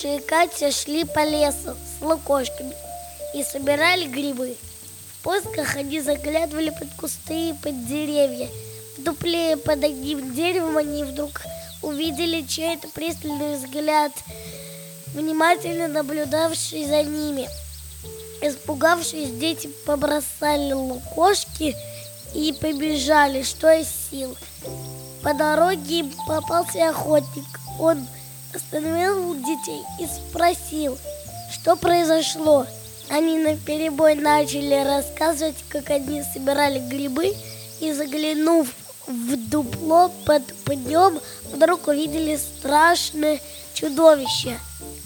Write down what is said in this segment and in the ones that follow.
Маша и Катя шли по лесу с лукошками и собирали грибы. В поисках они заглядывали под кусты и под деревья. В дупле под одним деревом они вдруг увидели чей-то пристальный взгляд, внимательно наблюдавший за ними. Испугавшись, дети побросали лукошки и побежали, что из сил. По дороге попался охотник. Он остановил детей и спросил, что произошло. Они на перебой начали рассказывать, как они собирали грибы и заглянув в дупло под пнем, вдруг увидели страшное чудовище,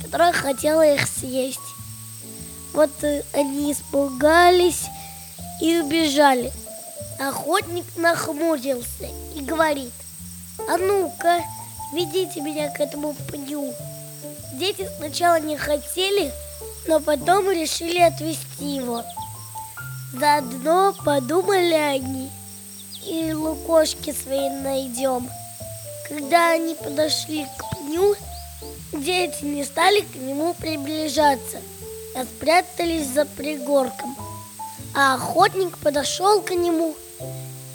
которое хотело их съесть. Вот э, они испугались и убежали. Охотник нахмурился и говорит, а ну-ка, ведите меня к этому пню. Дети сначала не хотели, но потом решили отвезти его. Заодно подумали они, и лукошки свои найдем. Когда они подошли к пню, дети не стали к нему приближаться, а спрятались за пригорком. А охотник подошел к нему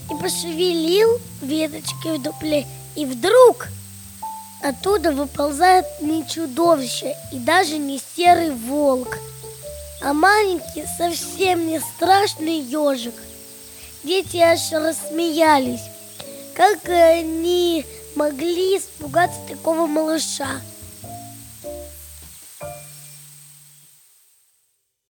и пошевелил веточки в дупле, и вдруг оттуда выползает не чудовище и даже не серый волк, а маленький, совсем не страшный ежик. Дети аж рассмеялись. Как они могли испугаться такого малыша?